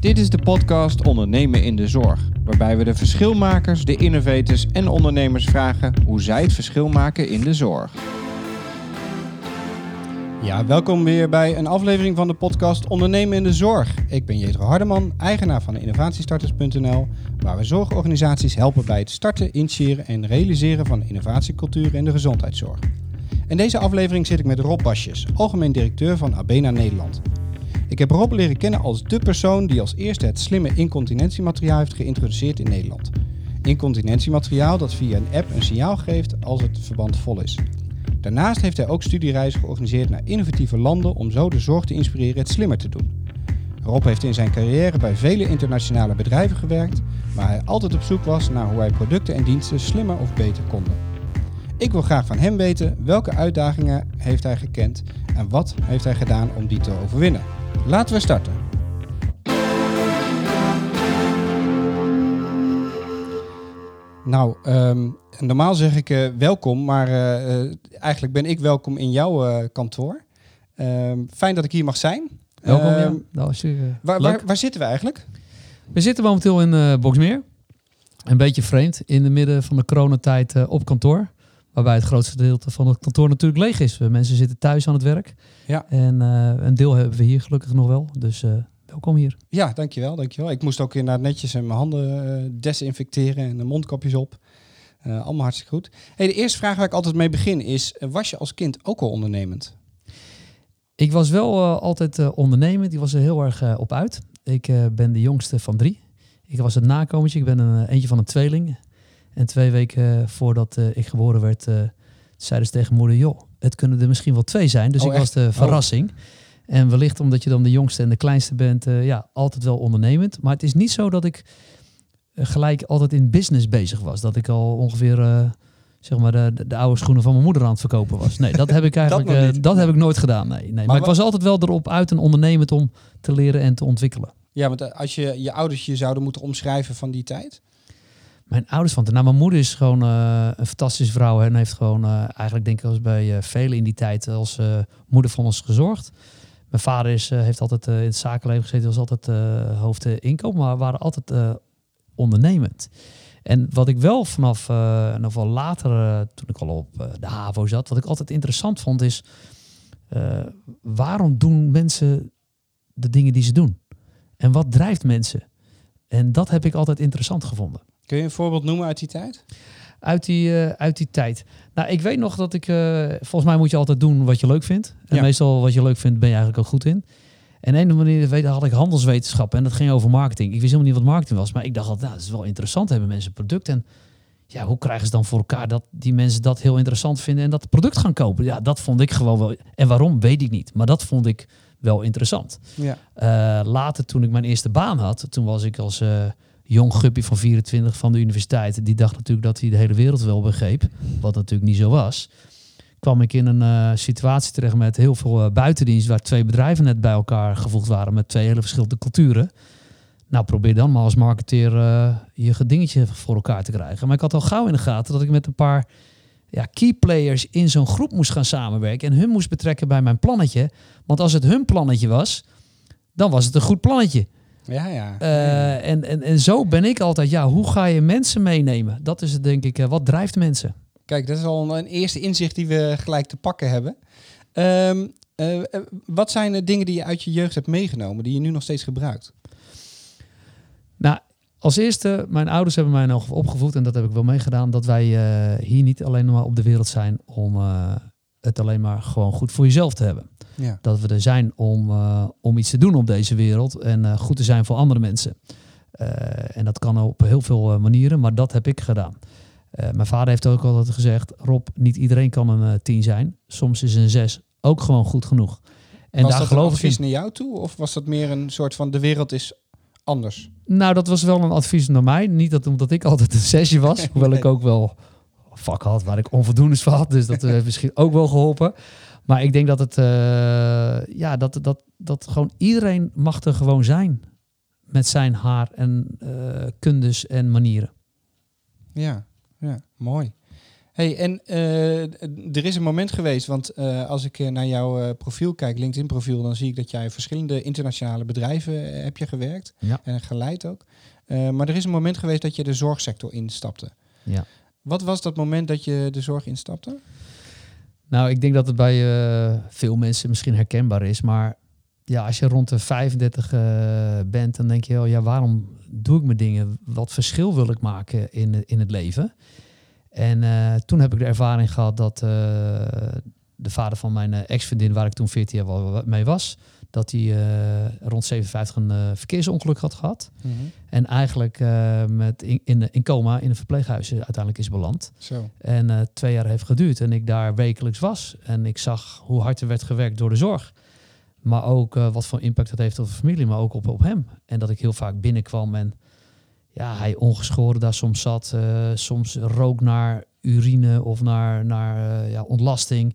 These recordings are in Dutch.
Dit is de podcast Ondernemen in de Zorg, waarbij we de verschilmakers, de innovators en ondernemers vragen hoe zij het verschil maken in de zorg. Ja, welkom weer bij een aflevering van de podcast Ondernemen in de Zorg. Ik ben Jetro Hardeman, eigenaar van innovatiestarters.nl, waar we zorgorganisaties helpen bij het starten, initiëren en realiseren van innovatiecultuur in de gezondheidszorg. In deze aflevering zit ik met Rob Basjes, algemeen directeur van Abena Nederland. Ik heb Rob leren kennen als de persoon die als eerste het slimme incontinentiemateriaal heeft geïntroduceerd in Nederland. Incontinentiemateriaal dat via een app een signaal geeft als het verband vol is. Daarnaast heeft hij ook studiereizen georganiseerd naar innovatieve landen om zo de zorg te inspireren het slimmer te doen. Rob heeft in zijn carrière bij vele internationale bedrijven gewerkt, waar hij altijd op zoek was naar hoe hij producten en diensten slimmer of beter konden. Ik wil graag van hem weten welke uitdagingen heeft hij gekend en wat heeft hij gedaan om die te overwinnen. Laten we starten. Nou, ehm, normaal zeg ik uh, welkom, maar uh, eigenlijk ben ik welkom in jouw uh, kantoor. Ehm, fijn dat ik hier mag zijn. Welkom, ja. Nou, is, waar, waar, waar, zitten we eigenlijk? We zitten momenteel in Boxmeer. Een beetje vreemd, in de midden van de coronatijd op kantoor. Waarbij het grootste deel van het kantoor natuurlijk leeg is. Mensen zitten thuis aan het werk. Ja. En een deel hebben we hier gelukkig nog wel. Dus welkom hier. Ja, dankjewel, dankjewel. Ik moest ook inderdaad netjes mijn handen desinfecteren en de mondkapjes op. Uh, allemaal hartstikke goed. Hey, de eerste vraag waar ik altijd mee begin is: eh, was je als kind ook al ondernemend? Ik was wel uh, altijd uh, ondernemend. Ik was er heel erg op uit. Ik ben de jongste van drie. Ik was het nakomertje. Ik ben een, eentje van een tweeling. En twee weken voordat ik geboren werd, zeiden ze tegen moeder: joh, het kunnen er misschien wel twee zijn. Dus oh, ik was de oh. verrassing. En wellicht omdat je dan de jongste en de kleinste bent, ja, altijd wel ondernemend. Maar het is niet zo dat ik eh, gelijk altijd in business bezig was. Dat ik al ongeveer uh, zeg maar de, de, oude schoenen van mijn moeder aan het verkopen was. Nee, dat heb ik eigenlijk dat, uh, dat heb ik nooit gedaan. Nee, nee. Maar, maar ik was altijd wel erop uit en ondernemend om te leren en te ontwikkelen. Ja, want als je je ouders je zouden moeten omschrijven van die tijd. Mijn ouders van nou, mijn moeder is gewoon uh, een fantastische vrouw en heeft gewoon eigenlijk denk ik als bij velen in die tijd als moeder van ons gezorgd. Mijn vader is, heeft altijd in het zakenleven gezeten, was altijd hoofdinkomen, maar waren altijd ondernemend. En wat ik wel vanaf, uh, nog wel later, toen ik al op de HAVO zat, wat ik altijd interessant vond is, waarom doen mensen de dingen die ze doen? En wat drijft mensen? En dat heb ik altijd interessant gevonden. Kun je een voorbeeld noemen uit die tijd? Uit die, uit die tijd. Nou, ik weet nog dat ik, volgens mij moet je altijd doen wat je leuk vindt. En meestal wat je leuk vindt ben je eigenlijk ook goed in. En een manier had ik handelswetenschappen en dat ging over marketing. Ik wist helemaal niet wat marketing was, maar ik dacht, nou, dat is wel interessant. Hebben mensen product en ja, hoe krijgen ze dan voor elkaar dat die mensen dat heel interessant vinden en dat product gaan kopen? Ja, dat vond ik gewoon wel. En waarom weet ik niet, maar dat vond ik wel interessant. Ja. Uh, later, toen ik mijn eerste baan had, toen was ik als uh, jong guppy van 24 van de universiteit. Die dacht natuurlijk dat hij de hele wereld wel begreep, wat natuurlijk niet zo was kwam ik in een uh, situatie terecht met heel veel uh, buitendienst, waar twee bedrijven net bij elkaar gevoegd waren met twee hele verschillende culturen. Nou, probeer dan maar als marketeer uh, je dingetje voor elkaar te krijgen. Maar ik had al gauw in de gaten dat ik met een paar ja, key players in zo'n groep moest gaan samenwerken en hun moest betrekken bij mijn plannetje. Want als het hun plannetje was, dan was het een goed plannetje. Ja, ja. en, en, en zo ben ik altijd, ja, hoe ga je mensen meenemen? Dat is het, denk ik, wat drijft mensen? Kijk, dat is al een, eerste inzicht die we gelijk te pakken hebben. Um, uh, wat zijn de dingen die je uit je jeugd hebt meegenomen, die je nu nog steeds gebruikt? Nou, als eerste, mijn ouders hebben mij nog opgevoed, en dat heb ik wel meegedaan, dat wij hier niet alleen maar op de wereld zijn om het alleen maar gewoon goed voor jezelf te hebben. Ja. Dat we er zijn om, om iets te doen op deze wereld en goed te zijn voor andere mensen. en dat kan op heel veel manieren, maar dat heb ik gedaan. Mijn vader heeft ook altijd gezegd: Rob, niet iedereen kan een tien zijn. Soms is een zes ook gewoon goed genoeg. En was daar dat geloof een advies ik naar jou toe? Of was dat meer een soort van de wereld is anders? Nou, dat was wel een advies naar mij. Niet dat omdat ik altijd een zesje was. hoewel ik ook wel vak had waar ik onvoldoendes van had. Dus dat heeft misschien ook wel geholpen. Maar ik denk dat het, uh, ja, dat, dat, dat gewoon iedereen mag er gewoon zijn. Met zijn haar en kundes en manieren. Ja, ja, mooi. Hey, en eh, er is een moment geweest, want eh, als ik eh, naar jouw eh, profiel kijk, LinkedIn profiel, dan zie ik dat jij verschillende internationale bedrijven eh, heb je gewerkt Ja. en geleid ook. Eh, maar er is een moment geweest dat je de zorgsector instapte. Ja. Wat was dat moment dat je de zorg instapte? Nou, ik denk dat het bij eh, veel mensen misschien herkenbaar is. Maar ja, als je rond de 35 eh, bent, dan denk je, wel, ja, waarom doe ik mijn dingen? Wat verschil wil ik maken in, in het leven? En eh, toen heb ik de ervaring gehad dat de vader van mijn ex-vriendin, waar ik toen 14 jaar mee was, dat hij eh, rond 57 een eh, verkeersongeluk had gehad. En eigenlijk eh, met in, in, in coma in een verpleeghuis uiteindelijk is beland. Zo. En twee jaar heeft geduurd en ik daar wekelijks was. En ik zag hoe hard er werd gewerkt door de zorg. Maar ook wat voor impact dat heeft op de familie, maar ook op, op hem. En dat ik heel vaak binnenkwam en ja, hij ongeschoren daar soms zat. soms rook naar urine of naar, naar ja, ontlasting.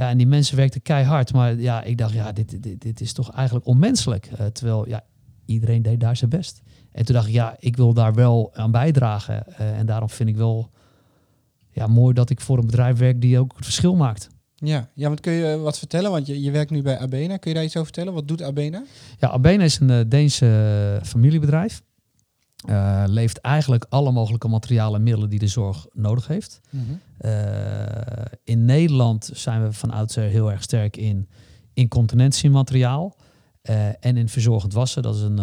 Ja, en die mensen werkten keihard. Maar ja, ik dacht, ja, dit, dit, dit is toch eigenlijk onmenselijk. Eh, terwijl, ja, iedereen deed daar zijn best. En toen dacht ik, ja, ik wil daar wel aan bijdragen. Eh, en daarom vind ik wel ja, mooi dat ik voor een bedrijf werk die ook het verschil maakt. Ja, ja want kun je wat vertellen? Want je, je werkt nu bij Abena. Kun je daar iets over vertellen? Wat doet Abena? Ja, Abena is een eh, Deense eh, familiebedrijf. Eh, levert eigenlijk alle mogelijke materialen en middelen die de zorg nodig heeft. Eh, in Nederland zijn we van oudsher heel erg sterk in incontinentiemateriaal. eh, en in verzorgend wassen. Dat is een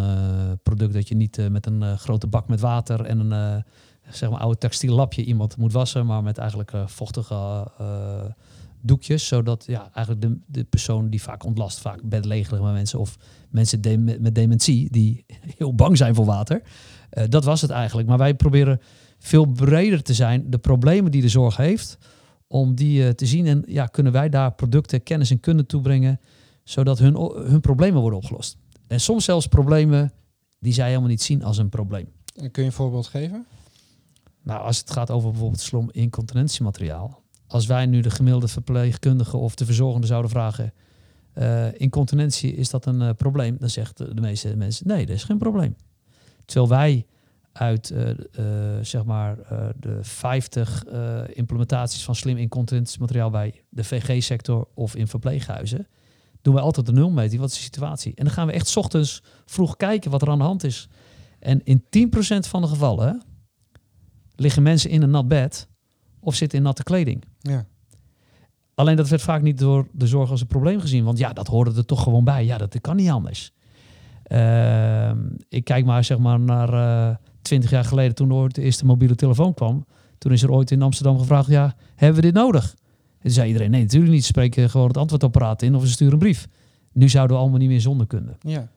product dat je niet met een grote bak met water en een zeg maar oude textiel lapje iemand moet wassen, maar met eigenlijk vochtige doekjes. Zodat ja, eigenlijk de, de persoon die vaak ontlast, vaak bedlegerige mensen of mensen de- met, met dementie die heel bang zijn voor water. Eh, dat was het eigenlijk. Maar wij proberen veel breder te zijn. De problemen die de zorg heeft, om die eh, te zien. En ja, kunnen wij daar producten, kennis en kunde toebrengen, zodat hun, hun problemen worden opgelost. En soms zelfs problemen die zij helemaal niet zien als een probleem. En Kun je een voorbeeld geven? Nou, als het gaat over bijvoorbeeld slom incontinentiemateriaal. Als wij nu de gemiddelde verpleegkundige of de verzorgende zouden vragen... eh, incontinentie, is dat een probleem? Dan zegt de, de meeste mensen, nee, dat is geen probleem. Terwijl wij uit eh, eh, zeg maar eh, de 50 eh, implementaties van slim incontinentiemateriaal bij de VG-sector of in verpleeghuizen, doen wij altijd de nulmeting. Wat is de situatie? En dan gaan we echt 's ochtends vroeg kijken wat er aan de hand is. En in 10% van de gevallen liggen mensen in een nat bed of zitten in natte kleding. Ja. Alleen dat werd vaak niet door de zorg als een probleem gezien. Want ja, dat hoorde er toch gewoon bij. Ja, dat kan niet anders. Ehm, ik kijk maar zeg maar naar twintig jaar geleden toen ooit de eerste mobiele telefoon kwam. Toen is er ooit in Amsterdam gevraagd, ja, hebben we dit nodig? En zei iedereen, nee, natuurlijk niet. Spreken gewoon het antwoordapparaat in of ze sturen een brief. Nu zouden we allemaal niet meer zonder kunnen. Ja,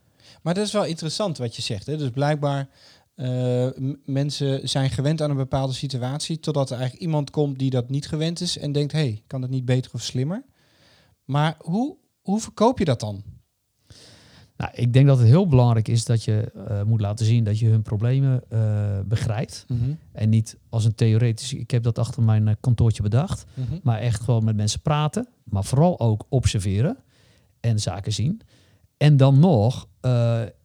maar dat is wel interessant wat je zegt. Hè? Dus blijkbaar eh, m- mensen zijn gewend aan een bepaalde situatie, totdat er eigenlijk iemand komt die dat niet gewend is en denkt, hey, kan het niet beter of slimmer? Maar hoe, hoe verkoop je dat dan? Nou, ik denk dat het heel belangrijk is dat je eh, moet laten zien dat je hun problemen eh, begrijpt. En niet als een theoretisch, ik heb dat achter mijn eh, kantoortje bedacht. Maar echt gewoon met mensen praten. Maar vooral ook observeren en zaken zien. En dan nog,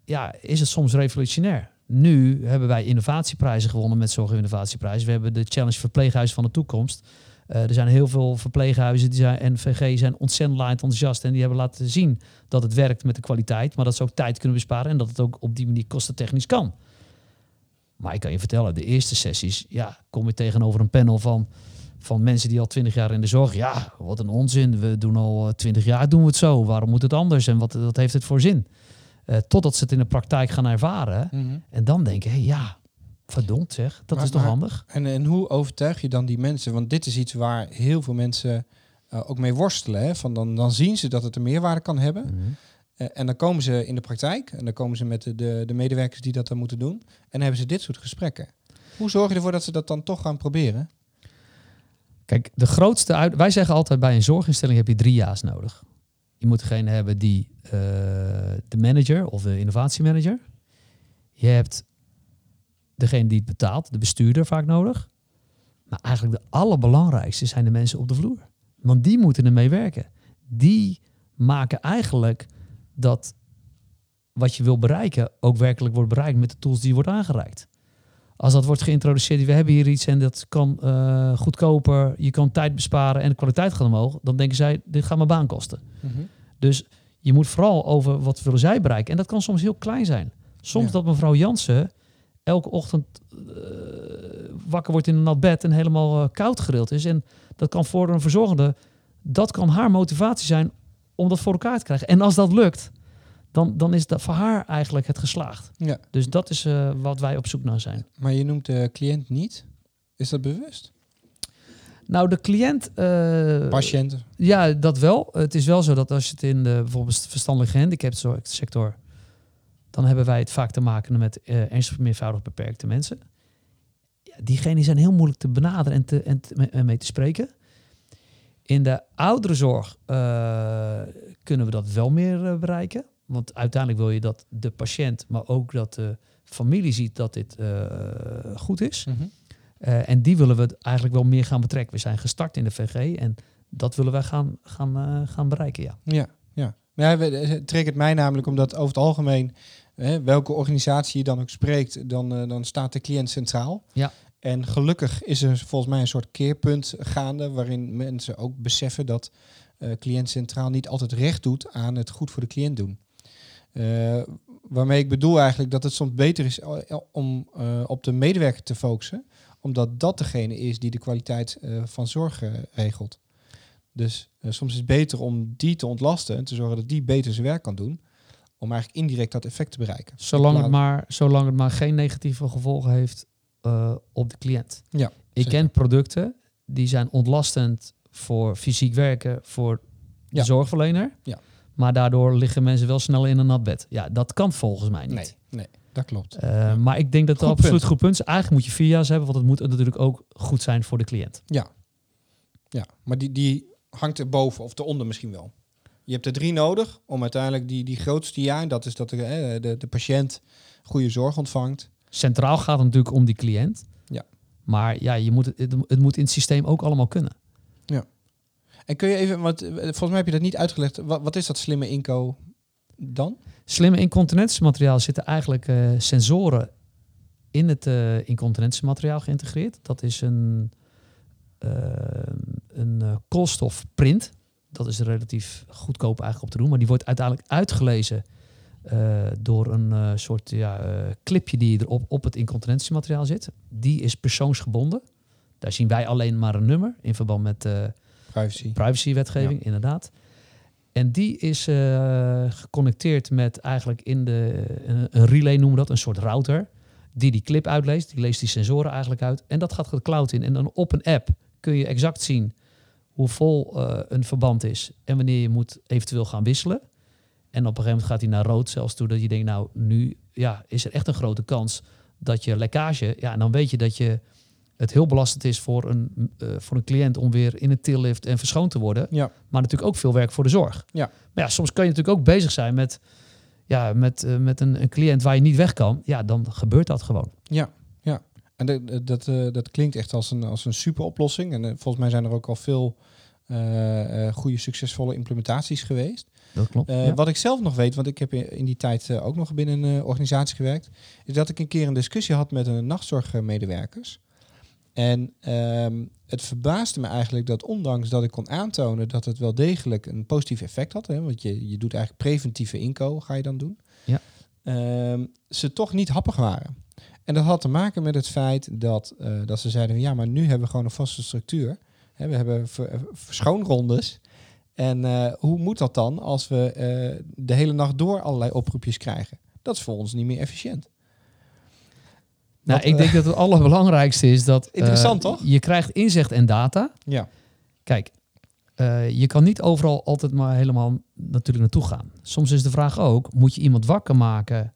ja, is het soms revolutionair. Nu hebben wij innovatieprijzen gewonnen met Zorg Innovatieprijs. We hebben de Challenge Verpleeghuis van de Toekomst. Eh, er zijn heel veel verpleeghuizen die zijn, en VG zijn ontzettend laat enthousiast. En die hebben laten zien dat het werkt met de kwaliteit. Maar dat ze ook tijd kunnen besparen. En dat het ook op die manier kostentechnisch kan. Maar ik kan je vertellen, de eerste sessies, ja, kom je tegenover een panel van, van mensen die al twintig jaar in de zorg. Ja, wat een onzin. We doen al twintig jaar doen we het zo. Waarom moet het anders? En wat, wat heeft het voor zin? Eh, totdat ze het in de praktijk gaan ervaren. En dan denken, hé, ja, verdomd zeg, dat Maar- is toch maar- handig? En, en hoe overtuig je dan die mensen? Want dit is iets waar heel veel mensen eh, ook mee worstelen. Hè? Van dan, dan zien ze dat het een meerwaarde kan hebben. Eh, en dan komen ze in de praktijk en dan komen ze met de, de, de medewerkers die dat dan moeten doen. En dan hebben ze dit soort gesprekken. Hoe zorg je ervoor dat ze dat dan toch gaan proberen? Kijk, de grootste uit... Wij zeggen altijd bij een zorginstelling heb je drie ja's nodig. Je moet degene hebben die eh, de manager of de innovatiemanager. Je hebt degene die het betaalt, de bestuurder vaak nodig. Maar eigenlijk de allerbelangrijkste zijn de mensen op de vloer. Want die moeten ermee werken. Die maken eigenlijk dat wat je wil bereiken ook werkelijk wordt bereikt met de tools die wordt aangereikt. Als dat wordt geïntroduceerd, we hebben hier iets en dat kan eh, goedkoper, je kan tijd besparen en de kwaliteit gaat omhoog, dan denken zij, dit gaat mijn baan kosten. Dus je moet vooral over wat willen zij bereiken. En dat kan soms heel klein zijn. Soms Ja. dat mevrouw Jansen elke ochtend eh, wakker wordt in een nat bed en helemaal eh, koud gerild is. En dat kan voor een verzorgende, dat kan haar motivatie zijn om dat voor elkaar te krijgen. En als dat lukt, dan, dan is dat voor haar eigenlijk het geslaagd. Ja. Dus dat is eh, wat wij op zoek naar zijn. Maar je noemt de cliënt niet. Is dat bewust? Nou, de cliënt... eh, Patiënten. Ja, dat wel. Het is wel zo dat als je het in de bijvoorbeeld verstandelijk gehandicapte sector, dan hebben wij het vaak te maken met eh ernstig meervoudig beperkte mensen. Ja, diegenen zijn heel moeilijk te benaderen en, te, en te- en mee te spreken. In de ouderenzorg eh, kunnen we dat wel meer eh, bereiken. Want uiteindelijk wil je dat de patiënt, maar ook dat de familie ziet dat dit eh, goed is. Eh, en die willen we eigenlijk wel meer gaan betrekken. We zijn gestart in de VG en dat willen wij gaan, gaan, eh, gaan bereiken, ja. Ja, ja. ja het triggert mij namelijk omdat over het algemeen, hè, welke organisatie je dan ook spreekt, dan, eh, dan staat de cliënt centraal. Ja. En gelukkig is er volgens mij een soort keerpunt gaande waarin mensen ook beseffen dat eh cliënt centraal niet altijd recht doet aan het goed voor de cliënt doen. Eh, waarmee ik bedoel eigenlijk dat het soms beter is om op de medewerker te focussen, omdat dat degene is die de kwaliteit van zorg regelt. Dus soms is het beter om die te ontlasten en te zorgen dat die beter zijn werk kan doen, om eigenlijk indirect dat effect te bereiken. Zolang het, maar, zolang het maar geen negatieve gevolgen heeft eh, op de cliënt. Ja, Ik zeker. ken producten die zijn ontlastend voor fysiek werken voor de Ja. zorgverlener. Ja. Maar daardoor liggen mensen wel snel in een nat bed. Ja, dat kan volgens mij niet. Nee, nee, dat klopt. Eh, Maar ik denk dat het Goed absoluut goed punt is. Eigenlijk moet je vier jaar hebben, want het moet natuurlijk ook goed zijn voor de cliënt. Ja, ja. maar die, die hangt er boven of eronder misschien wel. Je hebt er drie nodig om uiteindelijk die, die grootste ja, dat is dat de, de, de patiënt goede zorg ontvangt. Centraal gaat het natuurlijk om die cliënt. Ja. Maar ja, je moet het, het, moet in het systeem ook allemaal kunnen. En kun je even, want eh, volgens mij heb je dat niet uitgelegd, wat, wat is dat slimme inco dan? Slimme incontinentiemateriaal zitten eigenlijk eh, sensoren in het eh incontinentiemateriaal geïntegreerd. Dat is een, eh, een koolstofprint. Dat is relatief goedkoop eigenlijk op te doen. Maar die wordt uiteindelijk uitgelezen eh, door een eh, soort ja, eh, clipje die er op, het incontinentiemateriaal zit. Die is persoonsgebonden. Daar zien wij alleen maar een nummer in verband met Privacy. privacywetgeving, inderdaad. En die is geconnecteerd met eigenlijk in de een, een relay noemen we dat, een soort router, die die clip uitleest. Die leest die sensoren eigenlijk uit. En dat gaat de cloud in. En dan op een app kun je exact zien hoe vol eh, een verband is en wanneer je moet eventueel gaan wisselen. En op een gegeven moment gaat hij naar rood zelfs toe dat je denkt, nou nu ja, is er echt een grote kans dat je lekkage, ja, en dan weet je dat je het heel belastend is voor een, eh, voor een cliënt om weer in een tillift en verschoond te worden. Ja. Maar natuurlijk ook veel werk voor de zorg. Ja. Maar ja, soms kan je natuurlijk ook bezig zijn met, ja, met, eh, met een, een cliënt waar je niet weg kan. Ja, dan gebeurt dat gewoon. Ja, ja. En dat, dat, eh, dat klinkt echt als een, als een super oplossing. En eh, volgens mij zijn er ook al veel eh, eh, goede, succesvolle implementaties geweest. Dat klopt. Eh, ja. Wat ik zelf nog weet, want ik heb in die tijd eh, ook nog binnen een eh, organisatie gewerkt, is dat ik een keer een discussie had met een nachtzorgmedewerkers. En ehm, het verbaasde me eigenlijk dat ondanks dat ik kon aantonen dat het wel degelijk een positief effect had, hè, want je, je doet eigenlijk preventieve inko, ga je dan doen, Ja. ehm, ze toch niet happig waren. En dat had te maken met het feit dat, eh, dat ze zeiden, van, ja, maar nu hebben we gewoon een vaste structuur. Hè, we hebben ver- verschoonrondes. En eh, hoe moet dat dan als we eh, de hele nacht door allerlei oproepjes krijgen? Dat is voor ons niet meer efficiënt. nou, ik eh, denk dat het allerbelangrijkste is dat... eh, Interessant, toch? Je krijgt inzicht en data. Ja, Kijk, eh, je kan niet overal altijd maar helemaal natuurlijk naartoe gaan. Soms is de vraag ook, moet je iemand wakker maken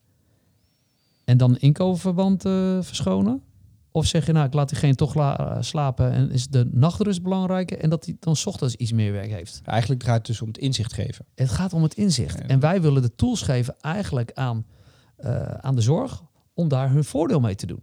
en dan een inkoopverband eh, verschonen? Of zeg je, nou, ik laat diegene toch la- eh, slapen en is de nachtrust belangrijker en dat hij dan 's ochtends iets meer werk heeft? eigenlijk draait het dus om het inzicht geven. Het gaat om het inzicht. Ja. En wij willen de tools geven eigenlijk aan, eh, aan de zorg om daar hun voordeel mee te doen.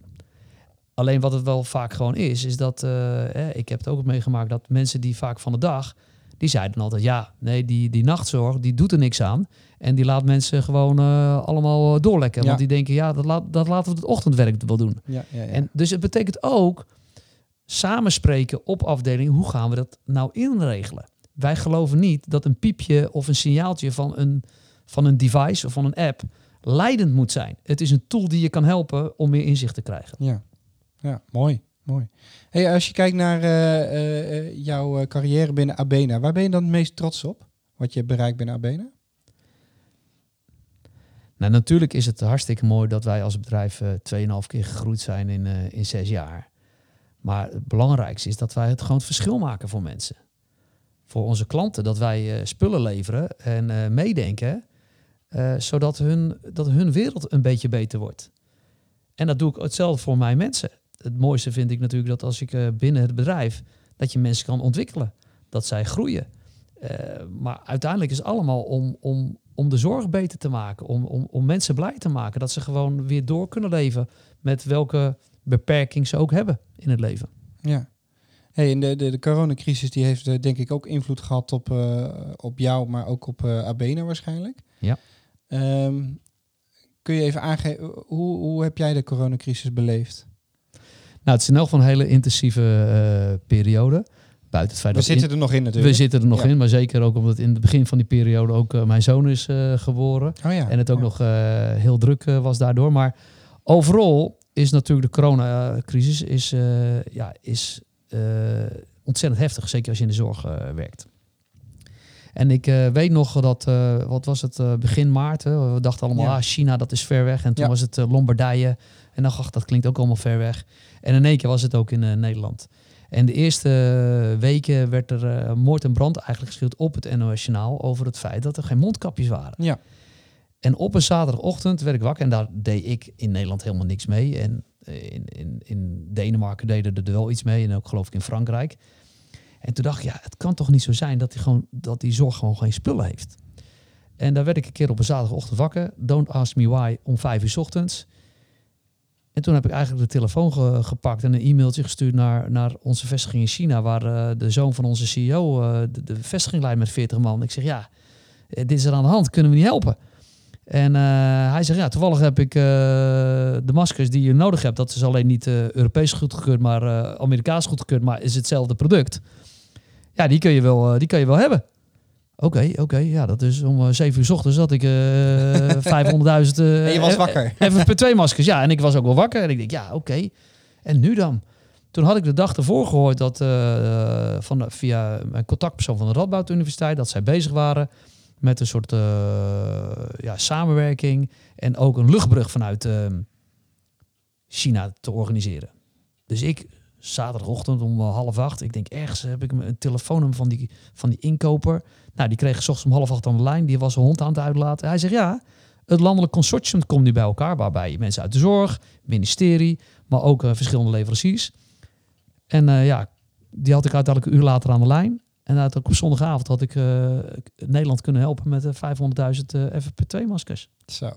Alleen wat het wel vaak gewoon is, is dat, eh, ik heb het ook meegemaakt, dat mensen die vaak van de dag, Die zeiden altijd, ja, nee, die, die nachtzorg, die doet er niks aan. En die laat mensen gewoon eh, allemaal eh, doorlekken. Ja. Want die denken, ja, dat, laat, dat laten we het ochtendwerk wel doen. Ja, ja, ja. En dus het betekent ook samenspreken op afdeling. Hoe gaan we dat nou inregelen? Wij geloven niet dat een piepje of een signaaltje van een, van een device of van een app leidend moet zijn. Het is een tool die je kan helpen om meer inzicht te krijgen. Ja, ja mooi. Mooi. Hey, als je kijkt naar eh, eh, eh, jouw carrière binnen Abena, waar ben je dan het meest trots op? Wat je bereikt binnen Abena? Nou, natuurlijk is het hartstikke mooi dat wij als bedrijf eh 2,5 keer gegroeid zijn in, in zes jaar. Maar het belangrijkste is dat wij het gewoon verschil maken voor mensen. Voor onze klanten, dat wij spullen leveren en meedenken, zodat hun, dat hun wereld een beetje beter wordt. En dat doe ik hetzelfde voor mijn mensen. Het mooiste vind ik natuurlijk dat als ik eh, binnen het bedrijf, dat je mensen kan ontwikkelen. Dat zij groeien. Eh, maar uiteindelijk is het allemaal om, om, om de zorg beter te maken. Om, om, om mensen blij te maken. Dat ze gewoon weer door kunnen leven met welke beperking ze ook hebben in het leven. Ja. Hey, en de, de, de coronacrisis die heeft eh, denk ik ook invloed gehad op, op jou, maar ook op eh, Abena waarschijnlijk. Ja. Ehm, kun je even aangeven, hoe, hoe heb jij de coronacrisis beleefd? Nou, het is in elk geval een hele intensieve eh, periode. Buiten het feit We dat zitten in- er nog in natuurlijk. we zitten er nog Ja. in, maar zeker ook omdat in het begin van die periode ook eh, mijn zoon is eh, geboren. Oh ja. En het ook nog heel druk was daardoor. Maar overal is natuurlijk de coronacrisis is, ja, is, ontzettend heftig. Zeker als je in de zorg werkt. En ik weet nog dat, wat was het, begin maart. hè, we dachten allemaal, Ja. ah, China, dat is ver weg. En toen Ja. was het Lombardije. En dan dacht dat klinkt ook allemaal ver weg. En in één keer was het ook in eh, Nederland. En de eerste eh, weken werd er eh, moord en brand eigenlijk geschreeuwd op het NOS-journaal... over het feit dat er geen mondkapjes waren. Ja. En op een zaterdagochtend werd ik wakker en daar deed ik in Nederland helemaal niks mee. En in, in, in Denemarken deden er wel iets mee en ook geloof ik in Frankrijk. En toen dacht ik, ja, het kan toch niet zo zijn dat die, gewoon, dat die zorg gewoon geen spullen heeft. En daar werd ik een keer op een zaterdagochtend wakker. Don't ask me why, om vijf uur 's ochtends. En toen heb ik eigenlijk de telefoon ge- gepakt en een e-mailtje gestuurd naar, naar onze vestiging in China, waar eh, de zoon van onze CEO eh, de, vestiging leidt met 40 man. Ik zeg, ja, eh, dit is er aan de hand, kunnen we niet helpen? En hij zegt, ja, toevallig heb ik de maskers die je nodig hebt. Dat is alleen niet Europees goedgekeurd, maar Amerikaans goedgekeurd, maar is hetzelfde product. Ja, die kun je wel, die kun je wel hebben. Oké, oké, ja, dat is om eh, 7 uur 's ochtends dat ik eh 500.000... eh, En je was wakker. FFP2-maskers, ja. En ik was ook wel wakker. En ik denk, ja, oké. En nu dan? Toen had ik de dag ervoor gehoord dat van, via mijn contactpersoon van de Radboud Universiteit... dat zij bezig waren met een soort ja, samenwerking... en ook een luchtbrug vanuit eh, China te organiseren. Dus ik, zaterdagochtend om half acht... ik denk, ergens heb ik een telefoonnummer van die, van die inkoper. Nou, die kreeg 's ochtends om half acht aan de lijn. Die was een hond aan het uitlaten. Hij zegt, ja... Het landelijk consortium komt nu bij elkaar, waarbij mensen uit de zorg, ministerie, maar ook eh, verschillende leveranciers. En eh, ja, die had ik uiteindelijk een uur later aan de lijn. En uiteindelijk op zondagavond had ik eh, Nederland kunnen helpen met eh, 500.000 eh, FFP2-maskers. Zo.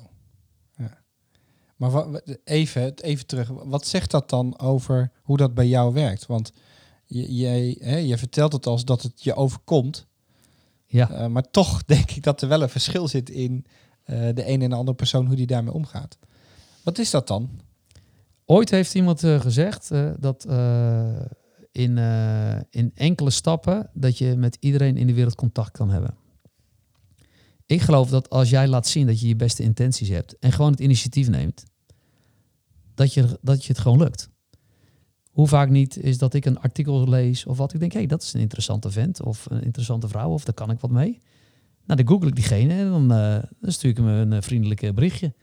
Ja. Maar even, even terug. Wat zegt dat dan over hoe dat bij jou werkt? Want jij, hè, je vertelt het als dat het je overkomt. Ja. Eh, maar toch denk ik dat er wel een verschil zit in eh, de een en de andere persoon hoe die daarmee omgaat. Wat is dat dan? Ooit heeft iemand eh, gezegd dat in, in enkele stappen dat je met iedereen in de wereld contact kan hebben. Ik geloof dat als jij laat zien dat je je beste intenties hebt en gewoon het initiatief neemt, dat je, dat je het gewoon lukt. Hoe vaak niet is dat ik een artikel lees of wat ik denk, hé, hey, dat is een interessante vent of een interessante vrouw of daar kan ik wat mee. Nou, dan google ik diegene en dan, eh, dan stuur ik hem een eh, vriendelijk berichtje.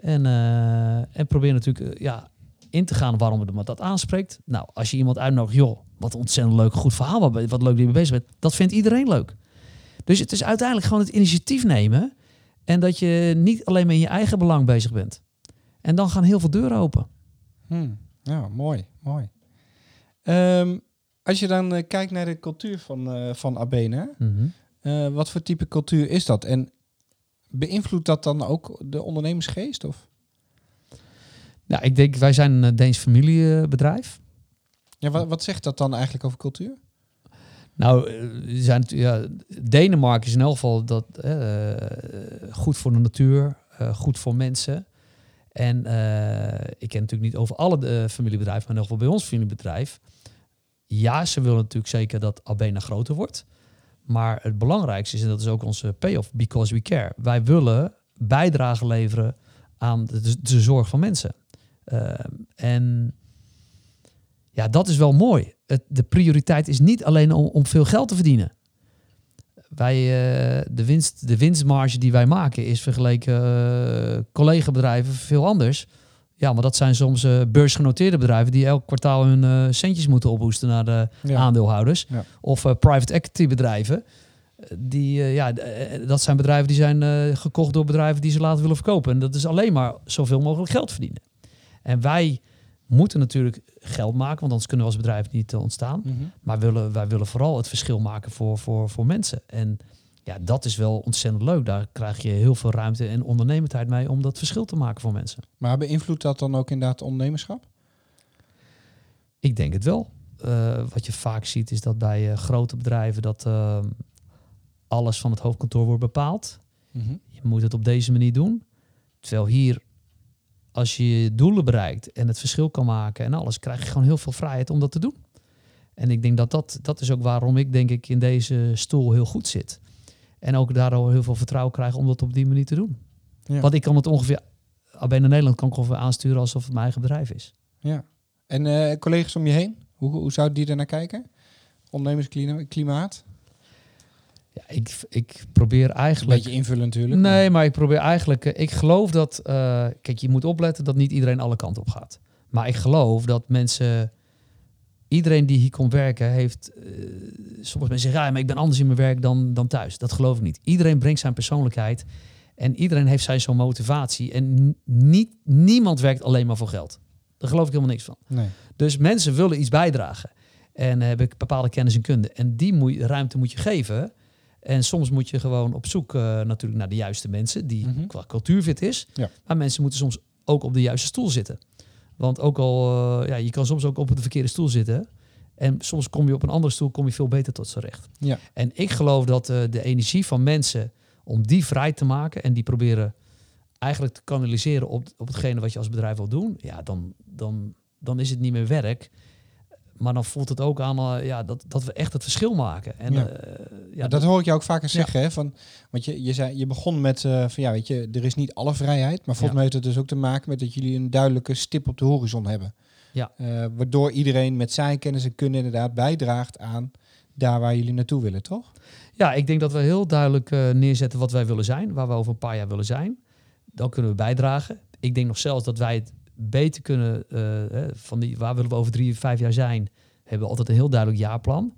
En, eh, en probeer natuurlijk eh, ja, in te gaan waarom het dat aanspreekt. Nou, als je iemand uitnodigt, joh, wat ontzettend leuk, goed verhaal, wat, wat leuk dat je mee bezig bent. Dat vindt iedereen leuk. Dus het is uiteindelijk gewoon het initiatief nemen en dat je niet alleen maar in je eigen belang bezig bent. En dan gaan heel veel deuren open. Hmm. Ja, mooi, mooi. Ehm, als je dan eh, kijkt naar de cultuur van, eh van Abena, eh, wat voor type cultuur is dat? En beïnvloedt dat dan ook de ondernemersgeest? Of? Nou, ik denk, wij zijn een Deens familiebedrijf. Ja, wat, wat zegt dat dan eigenlijk over cultuur? Nou, zijn, ja, Denemarken is in elk geval dat, eh, goed voor de natuur, goed voor mensen. En eh, ik ken natuurlijk niet over alle eh, familiebedrijven, maar in elk geval bij ons familiebedrijf. Ja, ze willen natuurlijk zeker dat Abena groter wordt. Maar het belangrijkste is, en dat is ook onze payoff, because we care. Wij willen bijdrage leveren aan de, zorg van mensen. Eh, en ja, dat is wel mooi. Het, de prioriteit is niet alleen om veel geld te verdienen. Wij, eh, de, winst, de winstmarge die wij maken is vergeleken eh collega-bedrijven veel anders. Ja, maar dat zijn soms eh, beursgenoteerde bedrijven die elk kwartaal hun centjes moeten ophoesten naar de Ja. aandeelhouders. Ja. Of private equity bedrijven. Die, ja, dat zijn bedrijven die zijn gekocht door bedrijven die ze later willen verkopen. En dat is alleen maar zoveel mogelijk geld verdienen. En wij moeten natuurlijk geld maken, want anders kunnen we als bedrijf niet eh, ontstaan. Mhm. Maar willen, wij willen vooral het verschil maken voor, voor, voor mensen. En ja, dat is wel ontzettend leuk. Daar krijg je heel veel ruimte en ondernemendheid mee om dat verschil te maken voor mensen. Maar beïnvloedt dat dan ook inderdaad ondernemerschap? Ik denk het wel. Eh, wat je vaak ziet is dat bij eh, grote bedrijven dat eh, alles van het hoofdkantoor wordt bepaald. Mhm. Je moet het op deze manier doen. Terwijl hier, als je je doelen bereikt en het verschil kan maken en alles, krijg je gewoon heel veel vrijheid om dat te doen. En ik denk dat dat, dat is ook waarom ik denk ik in deze stoel heel goed zit. En ook daardoor heel veel vertrouwen krijg om dat op die manier te doen. Ja. Want ik kan het ongeveer, bij Nederland kan ik ongeveer aansturen alsof het mijn eigen bedrijf is. Ja. En eh, collega's om je heen, hoe, hoe zouden die er naar kijken? Ondernemersklimaat? Ja, ik, ik probeer Een eigenlijk... beetje invullen natuurlijk. Nee, maar ik probeer eigenlijk. eh, Ik geloof dat. eh, kijk, je moet opletten dat niet iedereen alle kanten op gaat. Maar ik geloof dat mensen. Iedereen die hier komt werken, heeft. eh, sommige mensen zeggen, ja, maar ik ben anders in mijn werk dan, dan thuis. Dat geloof ik niet. Iedereen brengt zijn persoonlijkheid. En iedereen heeft zijn zo'n motivatie. En niet, niemand werkt alleen maar voor geld. Daar geloof ik helemaal niks van. Nee. Dus mensen willen iets bijdragen. En heb ik bepaalde kennis en kunde. En die moet, ruimte moet je geven. En soms moet je gewoon op zoek eh, natuurlijk naar de juiste mensen die Mhm. qua cultuurfit is. Ja. Maar mensen moeten soms ook op de juiste stoel zitten. Want ook al, eh, ja, je kan soms ook op de verkeerde stoel zitten. En soms kom je op een andere stoel, kom je veel beter tot z'n recht. Ja. En ik geloof dat eh, de energie van mensen, om die vrij te maken en die proberen eigenlijk te kanaliseren op, op hetgene wat je als bedrijf wil doen, ja, dan, dan, dan is het niet meer werk. Maar dan voelt het ook aan eh, ja, dat, dat we echt het verschil maken. En, Ja. eh, ja, dat hoor ik jou ook vaker zeggen. Hè? Van, want je, je, zei, je begon met eh, van ja, weet je, er is niet alle vrijheid. Maar volgens mij heeft het dus ook te maken met dat jullie een duidelijke stip op de horizon hebben. Ja. Waardoor iedereen met zijn kennis en kunde inderdaad bijdraagt aan daar waar jullie naartoe willen, toch? Ja, ik denk dat we heel duidelijk neerzetten wat wij willen zijn, waar we over een paar jaar willen zijn. Dan kunnen we bijdragen. Ik denk nog zelfs dat wij het beter kunnen, eh, van die, waar willen we over drie, vijf jaar zijn, hebben we altijd een heel duidelijk jaarplan.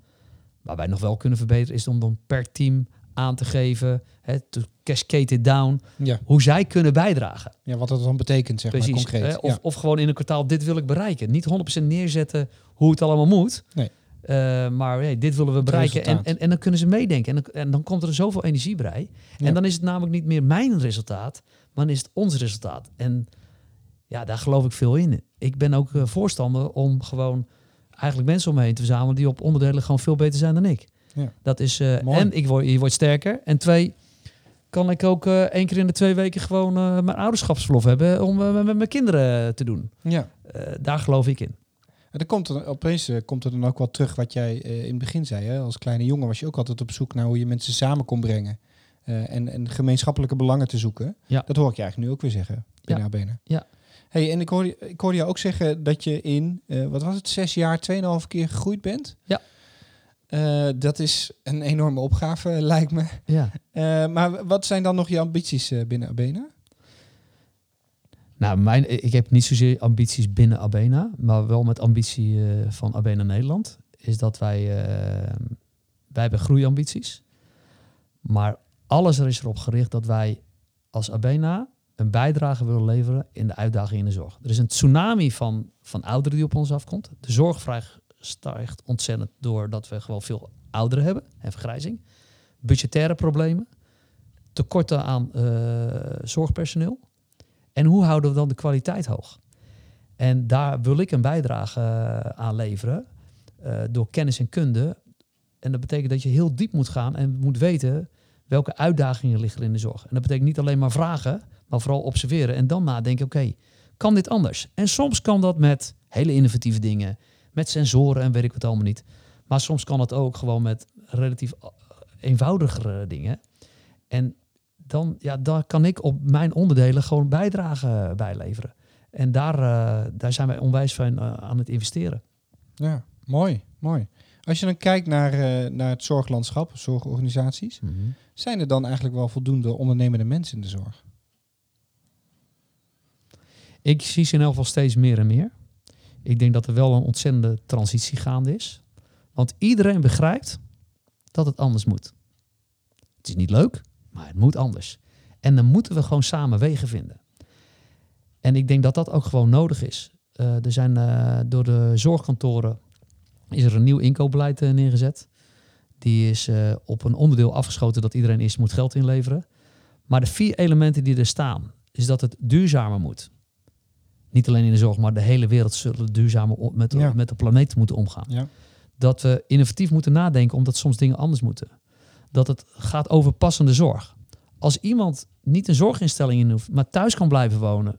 Waar wij nog wel kunnen verbeteren is om dan per team aan te geven, hè, to cascade it down, Ja. hoe zij kunnen bijdragen. ja, wat dat dan betekent, zeg Precies. maar concreet. hè, of, ja. of gewoon in een kwartaal, dit wil ik bereiken. Niet 100% neerzetten hoe het allemaal moet. Nee. Eh, maar hey, dit willen we bereiken. En, en, en dan kunnen ze meedenken. En dan, en dan komt er zoveel energie bij. Ja. En dan is het namelijk niet meer mijn resultaat, maar dan is het ons resultaat. En ja, daar geloof ik veel in. Ik ben ook eh, voorstander om gewoon eigenlijk mensen om me heen te verzamelen die op onderdelen gewoon veel beter zijn dan ik. Ja. Dat is eh, en ik word, je wordt sterker. En twee, kan ik ook eh één keer in de twee weken gewoon mijn ouderschapsverlof hebben om met mijn kinderen te doen. ja. Daar geloof ik in. En dan komt er opeens komt er dan ook wel terug wat jij in het begin zei. Hè? Als kleine jongen was je ook altijd op zoek naar hoe je mensen samen kon brengen. En, en gemeenschappelijke belangen te zoeken. Ja. Dat hoor ik je eigenlijk nu ook weer zeggen. Binnen Benen. Ja. Hey, en ik hoorde, ik hoorde jou ook zeggen dat je in, eh, wat was het, zes jaar, tweeënhalf keer gegroeid bent. Ja. Eh, dat is een enorme opgave, lijkt me. Ja. Eh, maar wat zijn dan nog je ambities binnen Abena? Nou, mijn, ik heb niet zozeer ambities binnen Abena, maar wel met ambitie van Abena Nederland. Is dat wij, wij hebben groeiambities. Maar alles er is erop gericht dat wij als Abena een bijdrage willen leveren in de uitdaging in de zorg. Er is een tsunami van, van ouderen die op ons afkomt. De zorgvraag stijgt ontzettend doordat we gewoon veel ouderen hebben en vergrijzing. Budgettaire problemen, tekorten aan eh, zorgpersoneel. En hoe houden we dan de kwaliteit hoog? En daar wil ik een bijdrage eh, aan leveren. eh, door kennis en kunde En dat betekent dat je heel diep moet gaan en moet weten welke uitdagingen liggen in de zorg. En dat betekent niet alleen maar vragen, maar vooral observeren en dan nadenken, oké, kan dit anders? En soms kan dat met hele innovatieve dingen, met sensoren en weet ik wat allemaal niet. Maar soms kan het ook gewoon met relatief eh, eenvoudigere dingen. En dan, ja, daar kan ik op mijn onderdelen gewoon bijdrage bij leveren. En daar, eh, daar zijn wij onwijs van eh, aan het investeren. Ja, mooi, mooi. Als je dan kijkt naar, naar het zorglandschap, zorgorganisaties, zijn er dan eigenlijk wel voldoende ondernemende mensen in de zorg? Ik zie ze in elk geval steeds meer en meer. Ik denk dat er wel een ontzettende transitie gaande is. Want iedereen begrijpt dat het anders moet. Het is niet leuk, maar het moet anders. En dan moeten we gewoon samen wegen vinden. En ik denk dat dat ook gewoon nodig is. Eh, er zijn eh, door de zorgkantoren is er een nieuw inkoopbeleid eh, neergezet. Die is op een onderdeel afgeschoten dat iedereen eerst moet geld inleveren. Maar de vier elementen die er staan, is dat het duurzamer moet. Niet alleen in de zorg, maar de hele wereld zullen duurzamer met, Ja. met de planeet moeten omgaan. Ja. Dat we innovatief moeten nadenken, omdat soms dingen anders moeten. Dat het gaat over passende zorg. Als iemand niet een zorginstelling in hoeft, maar thuis kan blijven wonen,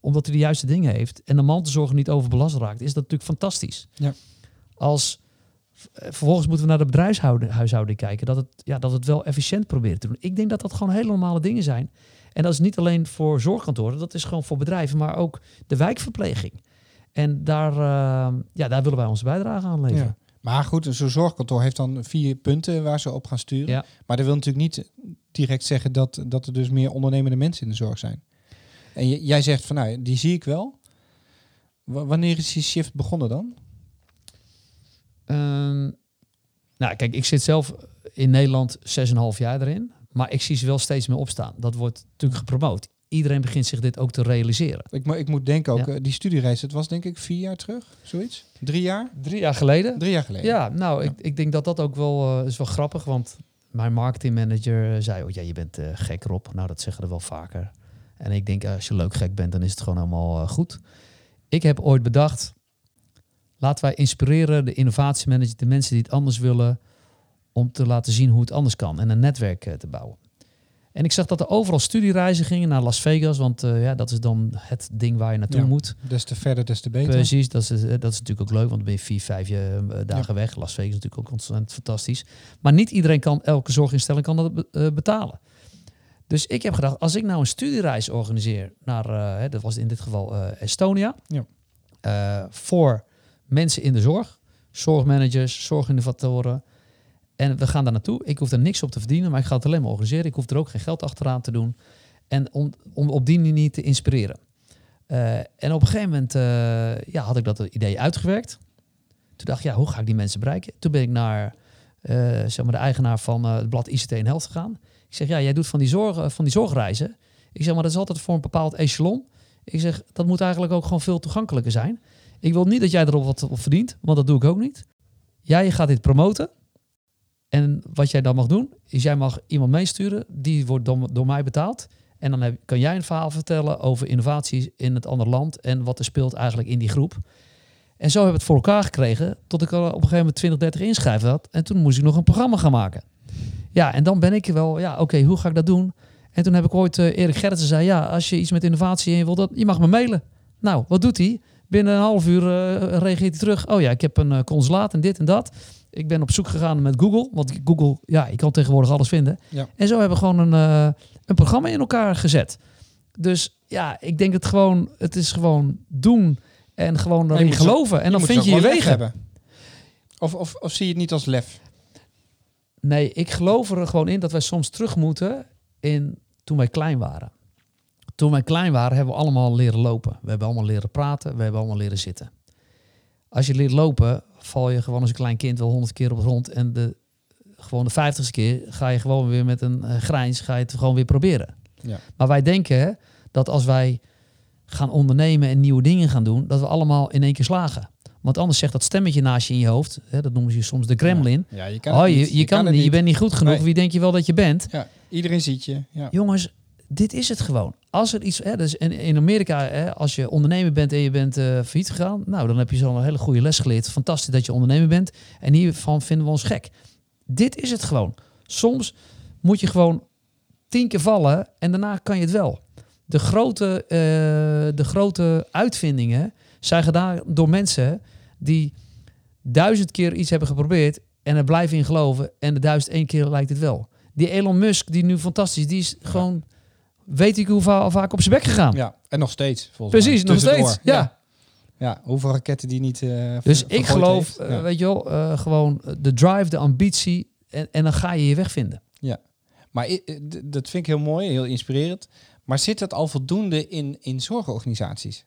omdat hij de juiste dingen heeft en de mantelzorger niet overbelast raakt, is dat natuurlijk fantastisch. Ja. Als eh, vervolgens moeten we naar de bedrijfshuishouding kijken, dat het, ja, dat het wel efficiënt proberen te doen. Ik denk dat dat gewoon hele normale dingen zijn. En dat is niet alleen voor zorgkantoren, dat is gewoon voor bedrijven, maar ook de wijkverpleging. En daar, eh, ja, daar willen wij onze bijdrage aan leveren. Ja. Maar goed, zo'n zorgkantoor heeft dan vier punten waar ze op gaan sturen. Ja. Maar dat wil natuurlijk niet direct zeggen dat, dat er dus meer ondernemende mensen in de zorg zijn. En jij zegt van nou, die zie ik wel. W- wanneer is die shift begonnen dan? Ehm, nou, kijk, ik zit zelf in Nederland 6,5 jaar erin. Maar ik zie ze wel steeds meer opstaan. Dat wordt natuurlijk gepromoot. Iedereen begint zich dit ook te realiseren. Ik, mo- ik moet denken ook, Ja. eh, die studiereis, dat was denk ik vier jaar terug, zoiets? Drie jaar? Drie jaar geleden. Drie jaar geleden. Ja, nou, Ik, ik denk dat dat ook wel eh, is wel grappig. Want mijn marketingmanager eh, zei, oh ja, je bent gek Rob. Nou, dat zeggen we wel vaker. En ik denk, als je leuk gek bent, dan is het gewoon allemaal goed. Ik heb ooit bedacht, laten wij inspireren de innovatiemanager, de mensen die het anders willen, om te laten zien hoe het anders kan en een netwerk eh, te bouwen. En ik zag dat er overal studiereizen gingen naar Las Vegas, want eh, ja, dat is dan het ding waar je naartoe Ja. moet. Des te verder, des te beter. Precies, dat is, eh, dat is natuurlijk ook leuk, want dan ben je vier, vijf dagen weg. Las Vegas is natuurlijk ook ontzettend fantastisch. Maar niet iedereen kan, elke zorginstelling kan dat be- betalen. Dus ik heb gedacht, als ik nou een studiereis organiseer naar, dat was in dit geval Estonia, Ja. voor mensen in de zorg, zorgmanagers, zorginnovatoren. En we gaan daar naartoe. Ik hoef er niks op te verdienen, maar ik ga het alleen maar organiseren. Ik hoef er ook geen geld achteraan te doen. En om, om op die manier te inspireren. Eh, en op een gegeven moment eh, ja, had ik dat idee uitgewerkt. Toen dacht ik, ja, hoe ga ik die mensen bereiken? Toen ben ik naar eh, zeg maar de eigenaar van het blad ICT en Health gegaan. Ik zeg, ja, jij doet van die, zorg, van die zorgreizen. Ik zeg, maar dat is altijd voor een bepaald echelon. Ik zeg, dat moet eigenlijk ook gewoon veel toegankelijker zijn. Ik wil niet dat jij erop wat op verdient, want dat doe ik ook niet. Jij gaat dit promoten. En wat jij dan mag doen, is jij mag iemand meesturen. Die wordt door, mij betaald. En dan heb, kan jij een verhaal vertellen over innovaties in het andere land. En wat er speelt eigenlijk in die groep. En zo hebben we het voor elkaar gekregen. Tot ik al op een gegeven moment 20, 30 inschrijven had. En toen moest ik nog een programma gaan maken. Ja, en dan ben ik wel, ja, oké, hoe ga ik dat doen? En toen heb ik ooit, eh, Erik Gerritsen zei, ja, als je iets met innovatie in wil, dat, je mag me mailen. Nou, wat doet hij? Binnen een half uur eh, reageert hij terug. Oh ja, ik heb een eh, consulaat en dit en dat. Ik ben op zoek gegaan met Google. Want Google, ja, ik kan tegenwoordig alles vinden. Ja. En zo hebben we gewoon een, eh, een programma in elkaar gezet. Dus ja, ik denk het gewoon, het is gewoon doen en gewoon erin geloven. En dan vind je je wegen. hebben. Of, of, of zie je het niet als lef? Nee, ik geloof er gewoon in dat wij soms terug moeten in toen wij klein waren. Toen wij klein waren hebben we allemaal leren lopen. We hebben allemaal leren praten. We hebben allemaal leren zitten. Als je leert lopen, val je gewoon als een klein kind wel honderd keer op de grond. En de, gewoon de vijftigste keer ga je gewoon weer met een eh, grijns ga je het gewoon weer proberen. Ja. Maar wij denken dat als wij gaan ondernemen en nieuwe dingen gaan doen, dat we allemaal in één keer slagen. Want anders zegt dat stemmetje naast je in je hoofd, hè, dat noemen ze soms de gremlin. Ja, je kan Oh, je, je, kan niet, je bent niet goed genoeg. Nee. Wie denk je wel dat je bent? Ja, iedereen ziet je. Ja. Jongens, dit is het gewoon. Als er iets, hè, dus in, in Amerika, hè, als je ondernemer bent en je bent eh failliet gegaan, nou dan heb je zo'n hele goede les geleerd. Fantastisch dat je ondernemer bent. En hiervan vinden we ons gek. Dit is het gewoon. Soms moet je gewoon tien keer vallen en daarna kan je het wel. De grote, eh, de grote uitvindingen zijn gedaan door mensen die duizend keer iets hebben geprobeerd en er blijven in geloven en de duizend één keer lijkt het wel. Die Elon Musk, die nu fantastisch, die is gewoon, weet ik hoe va- vaak op zijn bek gegaan. Ja, en nog steeds. Volgens Precies, mij. nog steeds. Ja. Ja, hoeveel raketten die niet. eh, Dus ik geloof, eh, Ja. weet je wel, eh, gewoon de drive, de ambitie en, en dan ga je je weg vinden. Maar eh, d- dat vind ik heel mooi, heel inspirerend. Maar zit dat al voldoende in, in zorgorganisaties?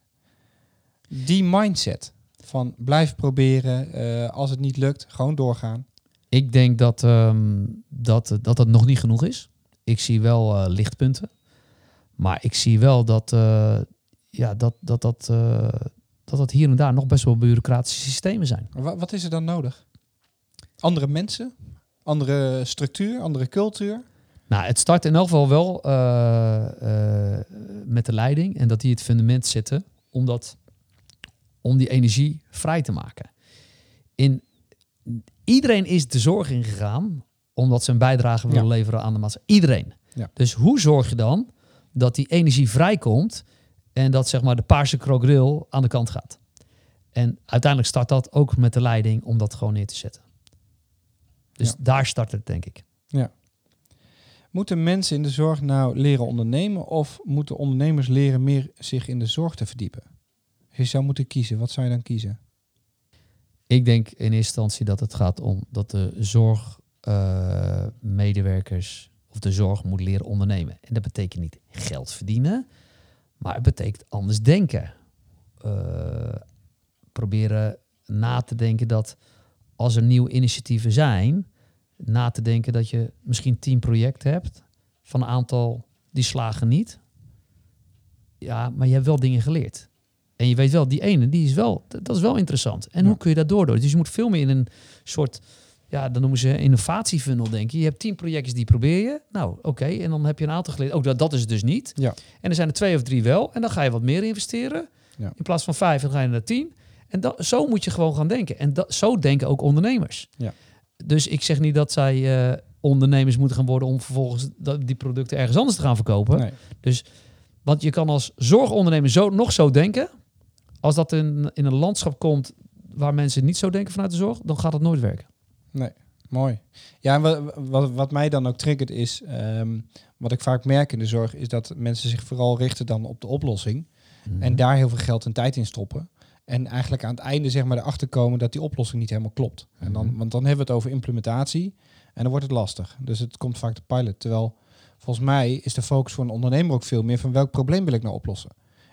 Die mindset van blijf proberen, als het niet lukt, gewoon doorgaan. Ik denk dat, ehm, dat, dat dat nog niet genoeg is. Ik zie wel lichtpunten. Maar ik zie wel dat, eh, ja, dat, dat, dat, eh, dat dat hier en daar nog best wel bureaucratische systemen zijn. Maar wat is er dan nodig? Andere mensen? Andere structuur? Andere cultuur? Nou, het start in elk geval wel eh, met de leiding en dat die het fundament zetten om, dat, om die energie vrij te maken. In, iedereen is de zorg ingegaan omdat ze een bijdrage willen Ja. leveren aan de maatschappij. Iedereen. Ja. Dus hoe zorg je dan dat die energie vrijkomt en dat zeg maar de paarse krokodil aan de kant gaat? En uiteindelijk start dat ook met de leiding om dat gewoon neer te zetten. Dus Ja. daar start het, denk ik. Moeten mensen in de zorg nou leren ondernemen of moeten ondernemers leren meer zich in de zorg te verdiepen? Als je zou moeten kiezen, wat zou je dan kiezen? Ik denk of de zorg moet leren ondernemen. En dat betekent niet geld verdienen, maar het betekent anders denken. Eh, proberen na te denken dat als er nieuwe initiatieven zijn, na te denken dat je misschien tien projecten hebt van een aantal die slagen niet. Ja, maar je hebt wel dingen geleerd. En je weet wel, die ene, die is wel, dat dat is wel interessant. En Ja. hoe kun je dat doordoen? Dus je moet veel meer in een soort, ja, dan noemen ze innovatiefunnel denken. Je hebt tien projectjes die probeer je. Nou, oké, en dan heb je een aantal geleerd. Oh, dat, dat is het dus niet. Ja. En er zijn er twee of drie wel. En dan ga je wat meer investeren. Ja. In plaats van vijf, dan ga je naar tien. En dat, zo moet je gewoon gaan denken. En dat, zo denken ook ondernemers. Ja. Dus ik zeg niet dat zij eh, ondernemers moeten gaan worden om vervolgens die producten ergens anders te gaan verkopen. Nee. Want je kan als zorgondernemer zo, nog zo denken. Als dat in, in een landschap komt waar mensen niet zo denken vanuit de zorg, dan gaat het nooit werken. Mooi. Ja, en wat, wat, wat mij dan ook triggert is, ehm, wat ik vaak merk in de zorg, is dat mensen zich vooral richten dan op de oplossing. Mhm. En daar heel veel geld en tijd in stoppen. En eigenlijk aan het einde zeg maar erachter komen dat die oplossing niet helemaal klopt. En dan, Mhm. want dan hebben we het over implementatie en dan wordt het lastig. Dus het komt vaak de pilot. Terwijl volgens mij is de focus voor een ondernemer ook veel meer van welk probleem wil ik nou oplossen.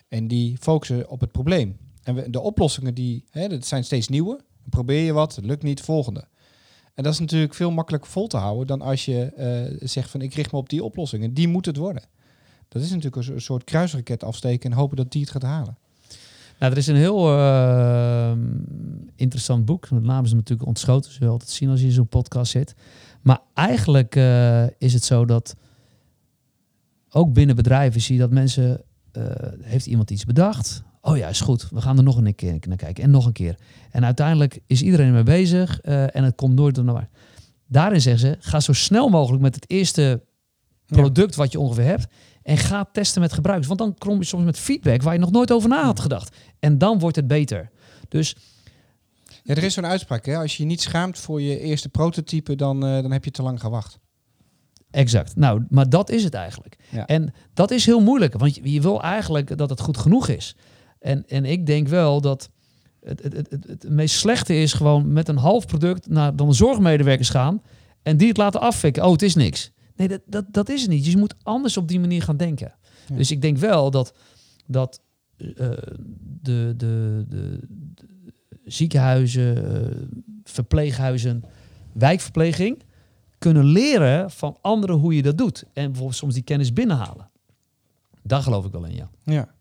En die focussen op het probleem. En we- de oplossingen die, hè, dat zijn steeds nieuwe. Dan probeer je wat, lukt niet, volgende. En dat is natuurlijk veel makkelijker vol te houden dan als je eh, zegt van ik richt me op die oplossingen. Die moet het worden. Dat is natuurlijk een so- een soort kruisraket afsteken en hopen dat die het gaat halen. Nou, er is een heel eh, interessant boek. De naam is natuurlijk ontschoten. Zul je altijd zien als je in zo'n podcast zit. Maar eigenlijk eh, is het zo dat ook binnen bedrijven zie je dat mensen... eh, heeft iemand iets bedacht? Oh ja, is goed. We gaan er nog een keer naar kijken. En nog een keer. En uiteindelijk is iedereen ermee bezig. eh, en het komt nooit door naar. Daarin zeggen ze, ga zo snel mogelijk met het eerste product wat je ongeveer hebt. En ga testen met gebruikers. Want dan kom je soms met feedback waar je nog nooit over na had gedacht. En dan wordt het beter. Dus Ja, er is zo'n uitspraak, hè? als je je niet schaamt voor je eerste prototype, dan, eh, dan heb je te lang gewacht. exact. Nou, maar dat is het eigenlijk. Ja. En dat is heel moeilijk. Want je, je wil eigenlijk dat het goed genoeg is. En, en ik denk wel dat het, het, het, het, het meest slechte is gewoon met een half product naar dan de zorgmedewerkers gaan. En die het laten afvikken. Oh, het is niks. Nee, dat, dat, dat is het niet. Je moet anders op die manier gaan denken. Ja. Dus ik denk wel dat, dat eh, de, de, de, de ziekenhuizen, eh, verpleeghuizen, wijkverpleging kunnen leren van anderen hoe je dat doet. En bijvoorbeeld soms die kennis binnenhalen. Daar geloof ik wel in, ja. Ja.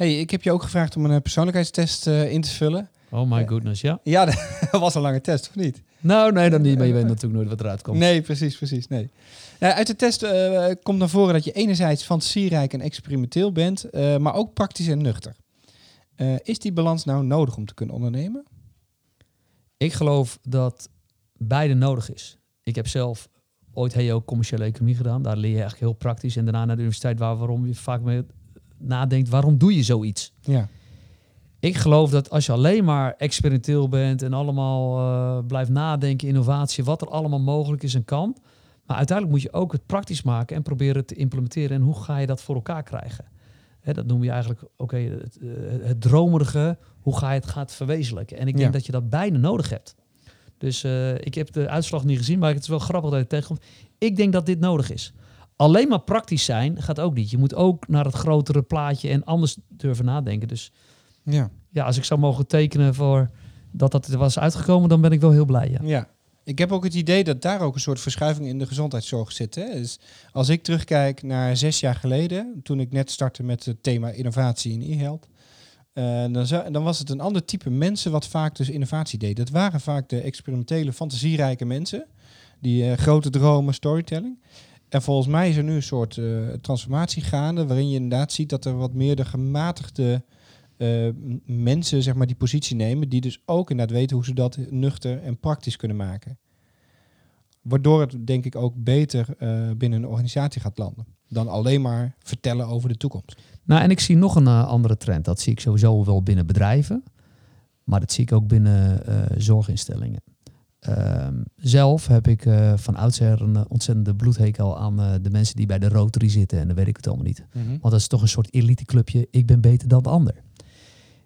Hey, ik heb je ook gevraagd om een eh, persoonlijkheidstest eh, in te vullen. Oh my goodness, ja. Ja, dat was een lange test, of niet? Nou, nee, dan niet. Maar je weet natuurlijk nooit wat eruit komt. Nee, precies, precies. Nee. Nou, uit de test eh, komt naar voren dat je enerzijds fantasierijk en experimenteel bent, eh, maar ook praktisch en nuchter. Eh, is die balans nou nodig om te kunnen ondernemen? Ik geloof dat beide nodig is. Ik heb zelf ooit HEO commerciële economie gedaan. Daar leer je eigenlijk heel praktisch. En daarna naar de universiteit waar, waarom je vaak mee nadenkt, waarom doe je zoiets? Ja. Ik geloof dat als je alleen maar experimenteel bent en allemaal eh, blijft nadenken, innovatie, wat er allemaal mogelijk is en kan. Maar uiteindelijk moet je ook het praktisch maken en proberen het te implementeren. En hoe ga je dat voor elkaar krijgen? Hè, dat noem je eigenlijk oké, het, eh, het dromerige. Hoe ga je het gaat verwezenlijken? En ik denk Ja. dat je dat beide nodig hebt. Dus eh, ik heb de uitslag niet gezien, maar het is wel grappig dat ik tegenkom. Ik denk dat dit nodig is. Alleen maar praktisch zijn gaat ook niet. Je moet ook naar het grotere plaatje en anders durven nadenken. Dus Ja. ja, als ik zou mogen tekenen voor dat dat er was uitgekomen, dan ben ik wel heel blij. Ja. ja. Ik heb ook het idee dat daar ook een soort verschuiving in de gezondheidszorg zit. Hè? Dus als ik terugkijk naar zes jaar geleden, toen ik net startte met het thema innovatie in e-health, eh, dan, zou- dan was het een ander type mensen wat vaak dus innovatie deed. Dat waren vaak de experimentele, fantasierijke mensen, die eh, grote dromen, storytelling. En volgens mij is er nu een soort eh, transformatie gaande, waarin je inderdaad ziet dat er wat meer de gematigde eh, mensen zeg maar, die positie nemen, die dus ook inderdaad weten hoe ze dat nuchter en praktisch kunnen maken. Waardoor het denk ik ook beter eh, binnen een organisatie gaat landen. Dan alleen maar vertellen over de toekomst. Nou, en ik zie nog een andere trend. Dat zie ik sowieso wel binnen bedrijven, maar dat zie ik ook binnen zorginstellingen. Ehm, zelf heb ik eh, van oudsher een eh, ontzettende bloedhekel aan eh, de mensen die bij de Rotary zitten en dan weet ik het allemaal niet. Want dat is toch een soort eliteclubje. Ik ben beter dan de ander.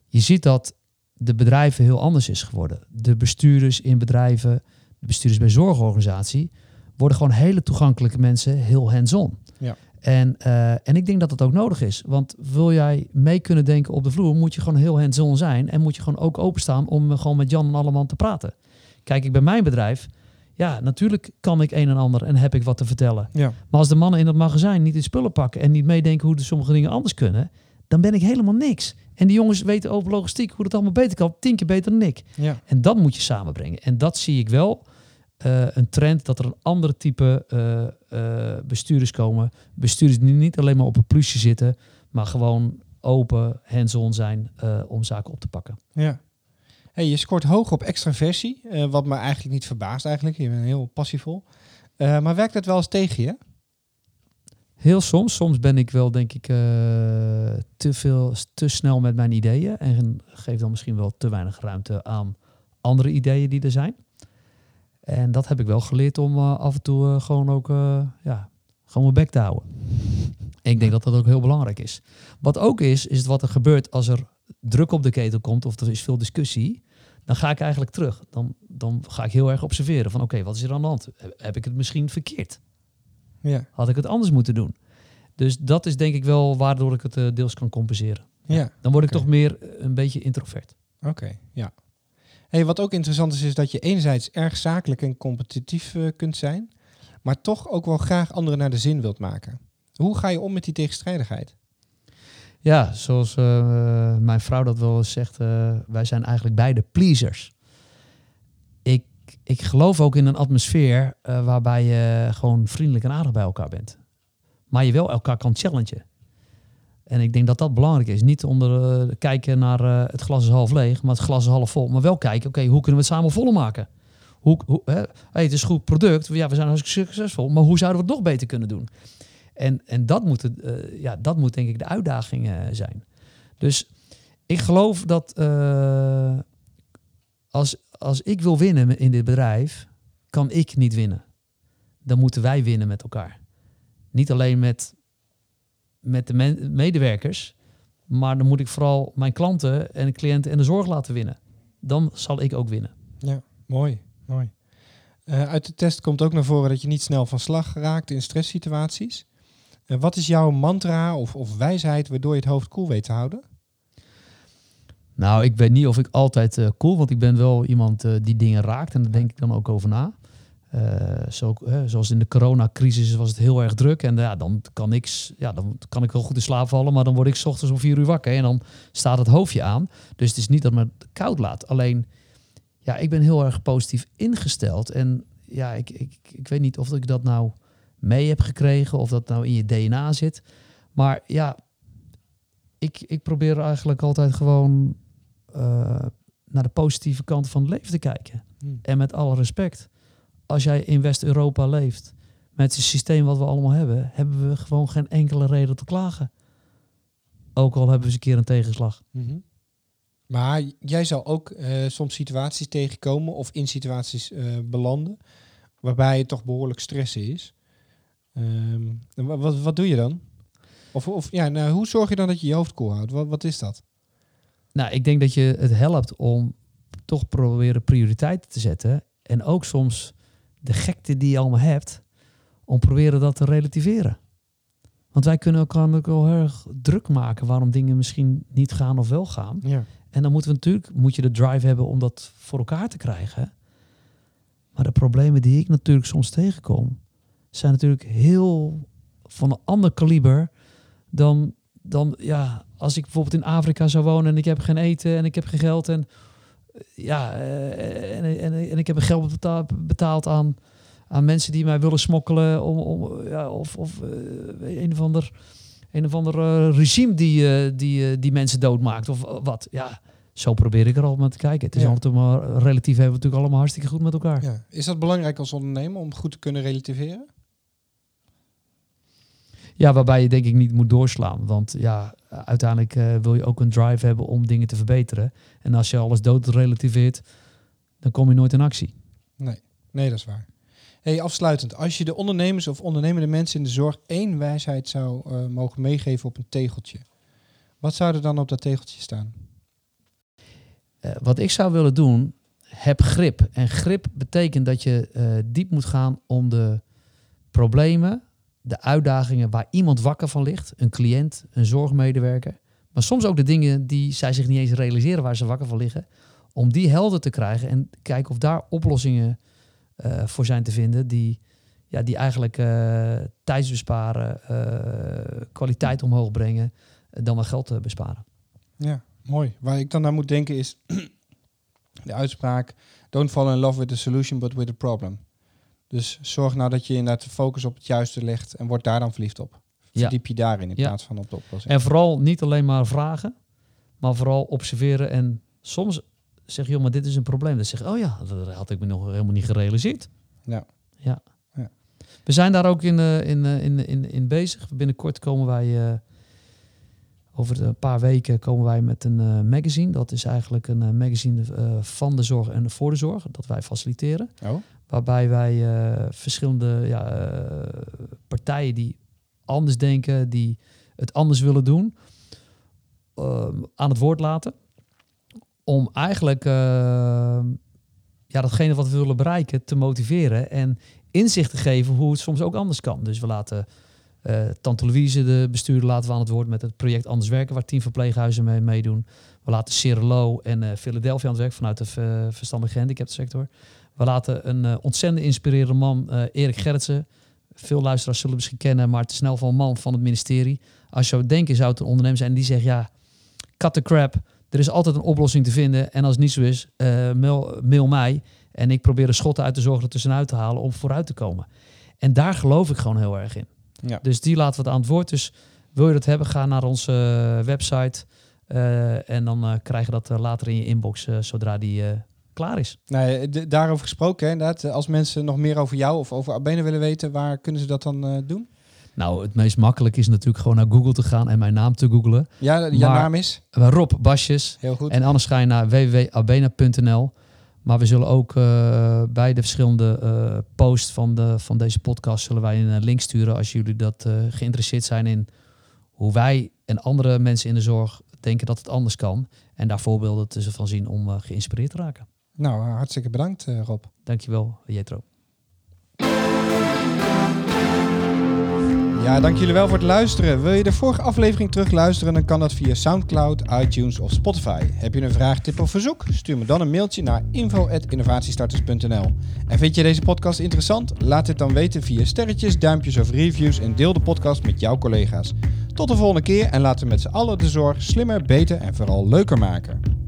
Je ziet dat de bedrijven heel anders is geworden. De bestuurders in bedrijven, de bestuurders bij zorgorganisatie, worden gewoon hele toegankelijke mensen, heel hands-on. Ja. En, en ik denk dat dat ook nodig is. Want wil jij mee kunnen denken op de vloer, moet je gewoon heel hands-on zijn. En moet je gewoon ook openstaan om gewoon met Jan en Alleman te praten. Kijk, ik bij mijn bedrijf, ja, natuurlijk kan ik een en ander en heb ik wat te vertellen. Ja. Maar als de mannen in het magazijn niet de spullen pakken en niet meedenken hoe de sommige dingen anders kunnen, dan ben ik helemaal niks. En die jongens weten over logistiek hoe dat allemaal beter kan, tien keer beter dan ik. Ja. En dat moet je samenbrengen. En dat zie ik wel. eh, een trend dat er een andere type eh, bestuurders komen. Bestuurders die niet alleen maar op een plusje zitten, maar gewoon open, hands-on zijn om zaken op te pakken. ja. Hey, je scoort hoog op extraversie, eh, wat me eigenlijk niet verbaast eigenlijk. Je bent heel passievol. Eh, maar werkt dat wel eens tegen je? Heel soms, soms ben ik wel, denk ik, eh, te veel, te snel met mijn ideeën en geef dan misschien wel te weinig ruimte aan andere ideeën die er zijn. En dat heb ik wel geleerd om af en toe gewoon ook, ja, gewoon mijn bek te houden. Ik denk dat dat ook heel belangrijk is. Wat ook is, is wat er gebeurt als er druk op de ketel komt of er is veel discussie. Dan ga ik eigenlijk terug. Dan, dan ga ik heel erg observeren van oké, wat is er aan de hand? Heb ik het misschien verkeerd? Ja. Had ik het anders moeten doen? Dus dat is denk ik wel waardoor ik het eh, deels kan compenseren. Ja. Dan word ik toch meer eh, een beetje introvert. Oké, ja. Hey, wat ook interessant is, is dat je enerzijds erg zakelijk en competitief eh, kunt zijn, maar toch ook wel graag anderen naar de zin wilt maken. Hoe ga je om met die tegenstrijdigheid? Ja, zoals eh, mijn vrouw dat wel eens zegt, eh, wij zijn eigenlijk beide pleasers. Ik, ik geloof ook in een atmosfeer eh, waarbij je gewoon vriendelijk en aardig bij elkaar bent. Maar je wel elkaar kan challengen. En ik denk dat dat belangrijk is. Niet onder kijken naar het glas is half leeg, maar het glas is half vol. Maar wel kijken, oké, hoe kunnen we het samen voller maken? Hoe, hoe, hè? Het is een goed product, ja, we zijn hartstikke succesvol, maar hoe zouden we het nog beter kunnen doen? En, en dat, moet het, eh, ja, dat moet denk ik de uitdaging eh, zijn. Dus ik geloof dat eh, als, als ik wil winnen in dit bedrijf, kan ik niet winnen. Dan moeten wij winnen met elkaar. Niet alleen met, met de medewerkers, maar dan moet ik vooral mijn klanten en cliënten en de zorg laten winnen. Dan zal ik ook winnen. Ja, mooi, mooi. Uit de test komt ook naar voren dat je niet snel van slag raakt in stresssituaties. Eh, wat is jouw mantra of, of wijsheid waardoor je het hoofd koel weet te houden? Nou, ik weet niet of ik altijd eh, cool, want ik ben wel iemand eh, die dingen raakt en daar denk ik dan ook over na. eh, zo, zoals in de coronacrisis was het heel erg druk. En dan, kan ik, ja, dan kan ik wel goed in slaap vallen, maar dan word ik ochtends om vier uur wakker. En dan staat het hoofdje aan. Dus het is niet dat me het koud laat. Alleen, ja, ik ben heel erg positief ingesteld. En ja, ik, ik, ik weet niet of ik dat nou mee heb gekregen, of dat nou in je DNA zit. Maar ja, ik, ik probeer eigenlijk altijd gewoon eh, naar de positieve kant van het leven te kijken. Hmm. En met alle respect, als jij in West-Europa leeft, met het systeem wat we allemaal hebben, hebben we gewoon geen enkele reden te klagen. Ook al hebben we eens een keer een tegenslag. Mhm. Maar jij zal ook eh, soms situaties tegenkomen of in situaties eh, belanden waarbij het toch behoorlijk stressen is. Ehm, en wat, wat doe je dan? Of, of ja, nou, hoe zorg je dan dat je je hoofd koel houdt? Wat, wat is dat? Nou, ik denk dat je het helpt om toch proberen prioriteiten te zetten. En ook soms de gekte die je allemaal hebt, om proberen dat te relativeren. Want wij kunnen elkaar ook wel heel erg druk maken waarom dingen misschien niet gaan of wel gaan. Ja. En dan moeten we natuurlijk, moet je de drive hebben om dat voor elkaar te krijgen. Maar de problemen die ik natuurlijk soms tegenkom, zijn natuurlijk heel van een ander kaliber dan, dan ja, als ik bijvoorbeeld in Afrika zou wonen en ik heb geen eten en ik heb geen geld en ja, eh, en, en, en ik heb een geld betaald, betaald aan, aan mensen die mij willen smokkelen om, om ja, of, of eh, een of ander een of ander eh, regime die, die, die mensen doodmaakt of wat. Ja, zo probeer ik er altijd maar te kijken. Het is Ja. altijd maar relatief hebben we natuurlijk allemaal hartstikke goed met elkaar. Ja. Is dat belangrijk als ondernemer om goed te kunnen relativeren? Ja, waarbij je denk ik niet moet doorslaan. Want ja, uiteindelijk eh, wil je ook een drive hebben om dingen te verbeteren. En als je alles dood relativeert, dan kom je nooit in actie. Nee, nee, dat is waar. Hey, afsluitend, als je de ondernemers of ondernemende mensen in de zorg één wijsheid zou eh, mogen meegeven op een tegeltje, wat zou er dan op dat tegeltje staan? Eh, wat ik zou willen doen, heb grip. En grip betekent dat je diep moet gaan om de problemen, de uitdagingen waar iemand wakker van ligt, een cliënt, een zorgmedewerker, maar soms ook de dingen die zij zich niet eens realiseren waar ze wakker van liggen, om die helder te krijgen en kijken of daar oplossingen eh, voor zijn te vinden die, ja, die eigenlijk eh tijd besparen, eh, kwaliteit omhoog brengen, dan wel geld besparen. Ja, mooi. Waar ik dan naar moet denken is de uitspraak: Don't fall in love with the solution, but with the problem. Dus zorg nou dat je inderdaad de focus op het juiste legt en word daar dan verliefd op. Verdiep je daarin in plaats van op de oplossing. En vooral niet alleen maar vragen, maar vooral observeren. En soms zeg je, joh, maar dit is een probleem. Dan zeg je, oh ja, dat had ik me nog helemaal niet gerealiseerd. Ja. ja. Ja. We zijn daar ook in, eh, in, eh, in, in, in bezig. Binnenkort komen wij, eh, over een paar weken komen wij met een magazine. Dat is eigenlijk een magazine van de zorg en voor de zorg, dat wij faciliteren. Oh, Waarbij wij eh, verschillende ja, eh, partijen die anders denken, die het anders willen doen, ehm, aan het woord laten. Om eigenlijk ehm, ja, datgene wat we willen bereiken te motiveren en inzicht te geven hoe het soms ook anders kan. Dus we laten eh Tante Louise, de bestuurder, laten aan het woord met het project Anders Werken, waar tien verpleeghuizen mee meedoen. We laten Cerelo en eh, Philadelphia aan het werk vanuit de eh, verstandige gehandicaptensector. We laten een eh, ontzettend inspirerende man, eh, Erik Gerritsen. Veel luisteraars zullen misschien kennen, maar het is snel van een man van het ministerie. Als je zou denken, zou het een ondernemer zijn die zegt, ja, cut the crap. Er is altijd een oplossing te vinden. En als het niet zo is, eh, mail, mail mij. En ik probeer de schotten uit de zorg er tussenuit te halen om vooruit te komen. En daar geloof ik gewoon heel erg in. Ja. Dus die laten we het aan het woord. Dus wil je dat hebben, ga naar onze website. en dan eh, krijg je dat later in je inbox zodra die klaar is. Nou, d- daarover gesproken, hè, inderdaad. Als mensen nog meer over jou of over Abene willen weten, waar kunnen ze dat dan eh, doen? Nou, het meest makkelijk is natuurlijk gewoon naar Google te gaan en mijn naam te googlen. Ja, jouw naam is? Rob Basjes. Heel goed. En anders ga je naar www.abena.nl. Maar we zullen ook eh, bij de verschillende eh, posts van, de, van deze podcast zullen wij een link sturen als jullie dat geïnteresseerd zijn in hoe wij en andere mensen in de zorg denken dat het anders kan. En daar voorbeelden tussen van zien om geïnspireerd te raken. Nou, hartstikke bedankt eh, Rob. Dankjewel, Jetro. Ja, dank jullie wel voor het luisteren. Wil je de vorige aflevering terugluisteren, dan kan dat via Soundcloud, iTunes of Spotify. Heb je een vraag, tip of verzoek? Stuur me dan een mailtje naar info.innovatiestarters.nl. En vind je deze podcast interessant? Laat het dan weten via sterretjes, duimpjes of reviews en deel de podcast met jouw collega's. Tot de volgende keer en laten we met z'n allen de zorg slimmer, beter en vooral leuker maken.